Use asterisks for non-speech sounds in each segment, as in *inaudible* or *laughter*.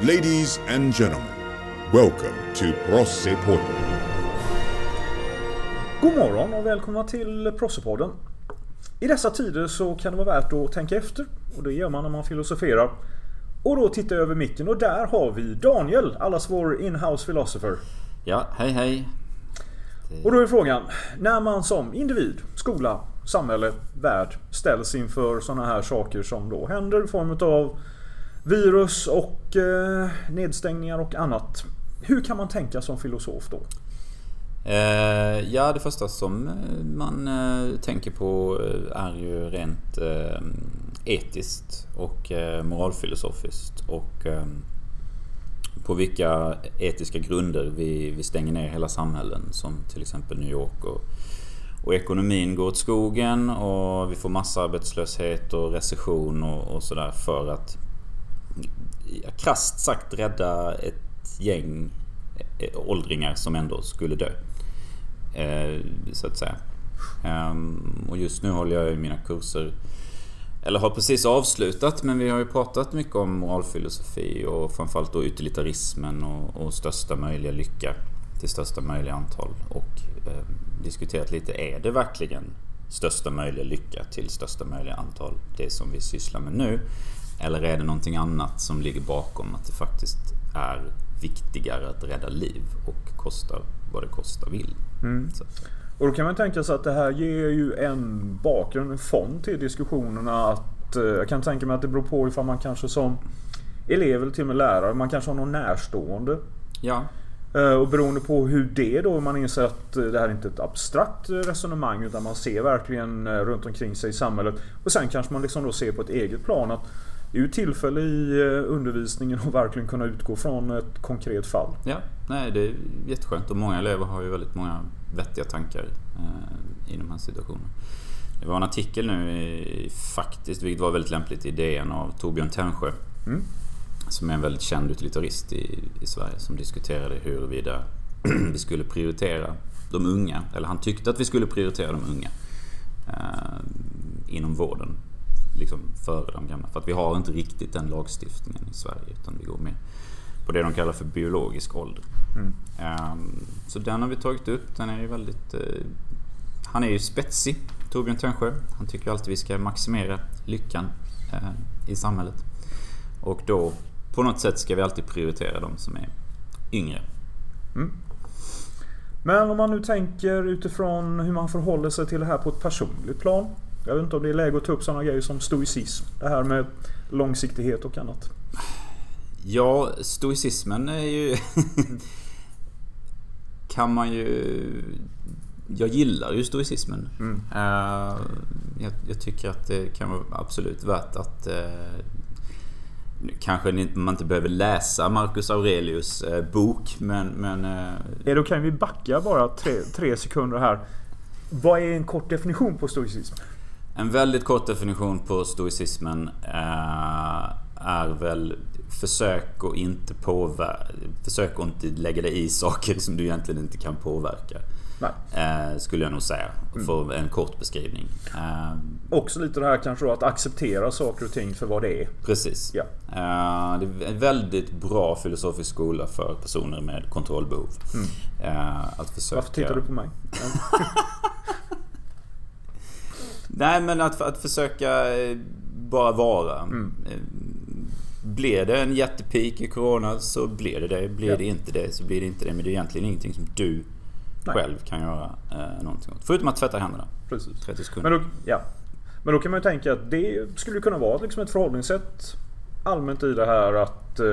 Ladies and gentlemen, welcome to Prossepodden. God morgon och välkomna till Prossepodden. I dessa tider så kan det vara värt att tänka efter och det gör man när man filosoferar. Och då tittar jag över micken och där har vi Daniel, allas vår inhouse philosopher. Ja, hej hej. Och då är frågan, när man som individ, skola, samhälle, värld ställs inför sådana här saker som då händer i form av virus och eh, nedstängningar och annat. Hur kan man tänka som filosof då? Eh, ja, det första som eh, man eh, tänker på eh, är ju rent eh, etiskt och eh, moralfilosofiskt. Och eh, på vilka etiska grunder vi, vi stänger ner hela samhällen som till exempel New York. Och, och ekonomin går åt skogen och vi får massarbetslöshet och recession och, och sådär för att krasst sagt rädda ett gäng eh, åldringar som ändå skulle dö. Eh, så att säga. Ehm, och just nu håller jag i mina kurser eller har precis avslutat men vi har ju pratat mycket om moralfilosofi och framförallt då utilitarismen och, och största möjliga lycka till största möjliga antal. Och eh, diskuterat lite, är det verkligen största möjliga lycka till största möjliga antal det som vi sysslar med nu? Eller är det någonting annat som ligger bakom att det faktiskt är viktigare att rädda liv och kosta vad det kostar vill? Mm. Och då kan man tänka sig att det här ger ju en bakgrund, en fond till diskussionerna. Att, eh, jag kan tänka mig att det beror på ifall man kanske som elev eller till och med lärare, man kanske har någon närstående. Ja. Eh, och beroende på hur det då, man inser att eh, det här är inte ett abstrakt resonemang utan man ser verkligen runt omkring sig i samhället. Och sen kanske man liksom då ser på ett eget plan att det är ju tillfälle i undervisningen att verkligen kunna utgå från ett konkret fall. Ja, nej det är jätteskönt och många elever har ju väldigt många vettiga tankar eh, i de här situationerna. Det var en artikel nu i, faktiskt, vilket var väldigt lämpligt i DN av Torbjörn Tännsjö. Mm. Som är en väldigt känd utilitarist i, i Sverige som diskuterade huruvida *clears throat* vi skulle prioritera de unga, eller han tyckte att vi skulle prioritera de unga eh, inom vården. Liksom före de gamla. För att vi har inte riktigt den lagstiftningen i Sverige utan vi går mer på det de kallar för biologisk ålder. Mm. Um, så den har vi tagit upp. Den är ju väldigt... Uh, han är ju spetsig, Torbjörn Tännsjö. Han tycker alltid vi ska maximera lyckan uh, i samhället. Och då, på något sätt ska vi alltid prioritera de som är yngre. Mm. Men om man nu tänker utifrån hur man förhåller sig till det här på ett personligt plan. Jag vet inte om det är läge att ta upp sådana grejer som stoicism. Det här med långsiktighet och annat. Ja, stoicismen är ju... *laughs* kan man ju... Jag gillar ju stoicismen. Mm. Uh, jag, jag, tycker att det kan vara absolut värt att... Uh, kanske man inte behöver läsa Marcus Aurelius uh, bok, men... men ja, då kan vi backa bara tre, tre sekunder här. Vad är en kort definition på stoicism? En väldigt kort definition på stoicismen är väl försök att inte påverka... Försök att inte lägga dig i saker som du egentligen inte kan påverka. Eh, skulle jag nog säga. Mm. För en kort beskrivning. Eh, Också lite det här kanske då att acceptera saker och ting för vad det är. Precis. Ja. Eh, det är en väldigt bra filosofisk skola för personer med kontrollbehov. Mm. Eh, att försöka... Varför tittar du på mig? *laughs* *laughs* Nej men att, att försöka eh, bara vara. Mm. Eh, blir det en jättepeak i Corona så blir det det. Blir ja. det inte det så blir det inte det. Men det är egentligen ingenting som du Nej. själv kan göra eh, någonting åt. Förutom att tvätta händerna. Precis. 30 sekunder. Men då, ja. Men då kan man ju tänka att det skulle kunna vara liksom ett förhållningssätt allmänt i det här att eh,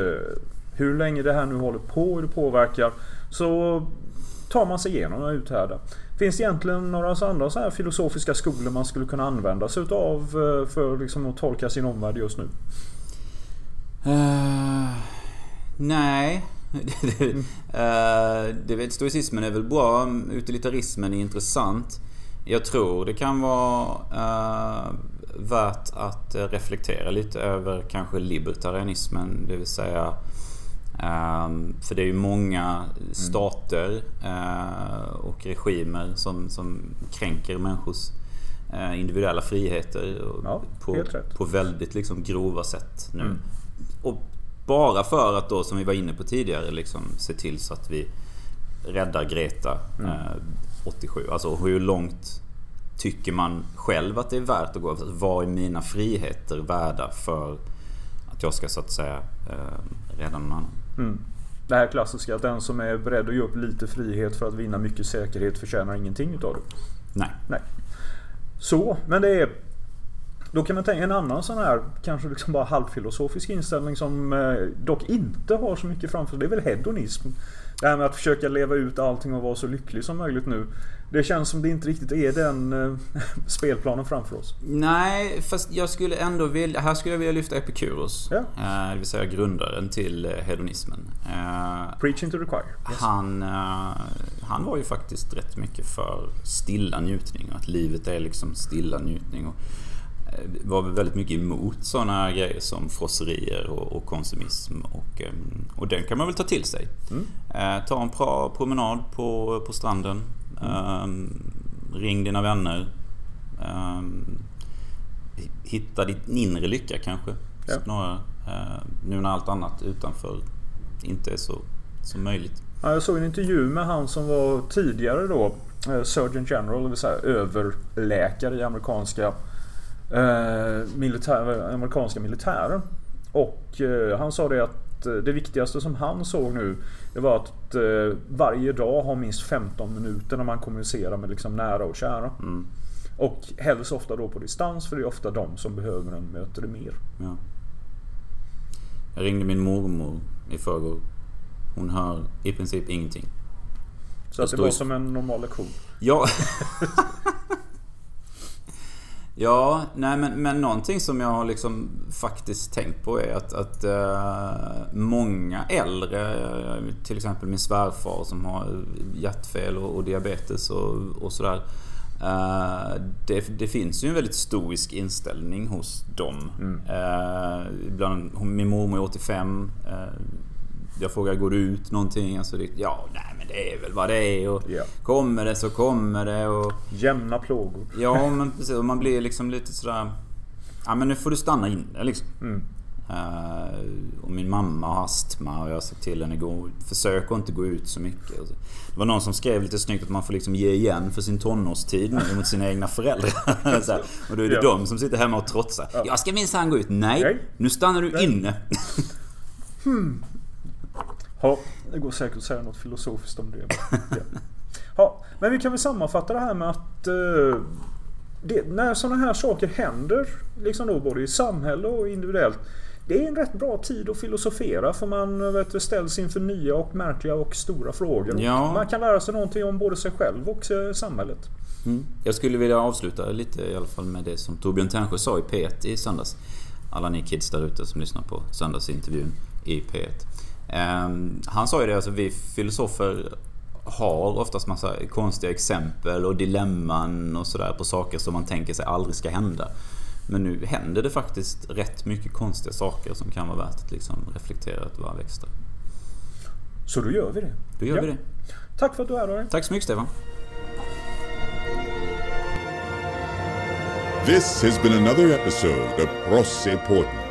hur länge det här nu håller på, hur det påverkar. Så tar man sig igenom och uthärdar. Finns det egentligen några andra så här filosofiska skolor man skulle kunna använda sig utav eh, för liksom att tolka sin omvärld just nu? Uh, nej. uh, *laughs* det vet, stoicismen är väl bra. Utilitarismen är intressant. Jag tror det kan vara uh, värt att reflektera lite över kanske libertarianismen. Det vill säga för det är ju många stater uh, och regimer som, som kränker människors individuella friheter ja, på, på väldigt liksom grova sätt nu. Mm. Och bara för att då, som vi var inne på tidigare, liksom se till så att vi räddar Greta mm. eh, 87. Alltså hur långt tycker man själv att det är värt att gå? Alltså, vad är mina friheter värda för att jag ska så att säga eh, rädda någon annan? Mm. Det här klassiska att den som är beredd att ge upp lite frihet för att vinna mycket säkerhet förtjänar ingenting utav det. Nej. Nej. Så, men det är då kan man tänka en annan sån här kanske liksom bara halvfilosofisk inställning som eh, dock inte har så mycket framför sig. Det är väl hedonism. Det här med att försöka leva ut allting och vara så lycklig som möjligt nu. Det känns som det inte riktigt är den eh, *laughs* spelplanen framför oss. Nej, fast jag skulle ändå vilja... Här skulle jag vilja lyfta Epikuros. Ja. Eh, det vill säga grundaren till hedonismen. Preaching to the choir. Yes. Han, han var ju faktiskt rätt mycket för stilla njutning. Att livet är liksom stilla njutning. Och, var väldigt mycket emot sådana grejer som frosserier och, och konsumism. Och, ehm, och den kan man väl ta till sig. Mm. Eh, ta en bra promenad på, på stranden. Mm. Eh, ring dina vänner. Eh, hitta din inre lycka kanske. Ja. Snarare. Eh, nu när allt annat utanför inte är så, så möjligt. Ja, jag såg en intervju med han som var tidigare då eh, Surgeon General, det vill säga överläkare i amerikanska eh, militär, amerikanska militären. Och eh, han sa det att eh, det viktigaste som han såg nu det var att eh, varje dag ha minst 15 minuter när man kommunicerar med liksom nära och kära. Mm. Och helst ofta då på distans för det är ofta de som behöver en möter det mer. Ja. Jag ringde min mormor i förrgår. Hon hör i princip ingenting. Så att det var som en normal lektion? Ja. *laughs* Ja, nej men, men någonting som jag har liksom faktiskt tänkt på är att, att uh, många äldre, till exempel min svärfar som har hjärtfel och, och diabetes och, och sådär. Uh, det, det, finns ju en väldigt stoisk inställning hos dem. Mm. Uh, ibland, min mormor är 85. Jag frågar, går du ut någonting? Alltså det, ja, nej det är väl vad det är och yeah. kommer det så kommer det och... Jämna plågor. Ja men precis. Och man blir liksom lite sådär... Ja men nu får du stanna inne liksom. Mm. Uh, och min mamma har astma och jag har sagt till henne gå, försök att inte gå ut så mycket. Det var någon som skrev lite snyggt att man får liksom ge igen för sin tonårstid nu mot sina egna föräldrar. *laughs* så här. Och då är det ja. de som sitter hemma och trotsar. Ja. Jag ska minsann gå ut. Nej, Nej, nu stannar du Nej. inne. hmm. Ja, det går säkert att säga något filosofiskt om det. Ja. ja men vi kan väl sammanfatta det här med att eh, det, när sådana här saker händer, liksom då både i samhälle och individuellt. Det är en rätt bra tid att filosofera för man vet, ställs inför nya och märkliga och stora frågor. Ja. Man kan lära sig någonting om både sig själv och samhället. Mm. Jag skulle vilja avsluta lite i alla fall med det som Torbjörn Tännsjö sa i P1 i söndags. Alla ni kids där ute som lyssnar på söndagsintervjun i P1. Ehm, han sa ju det, alltså vi filosofer har oftast massa konstiga exempel och dilemman och sådär på saker som man tänker sig aldrig ska hända. Men nu händer det faktiskt rätt mycket konstiga saker som kan vara värt att liksom reflektera ett varv extra. Så då gör vi det. Då gör ja. vi det. Tack för att du är här. Tack så mycket Stefan. This has been another episode of Prosse Portman.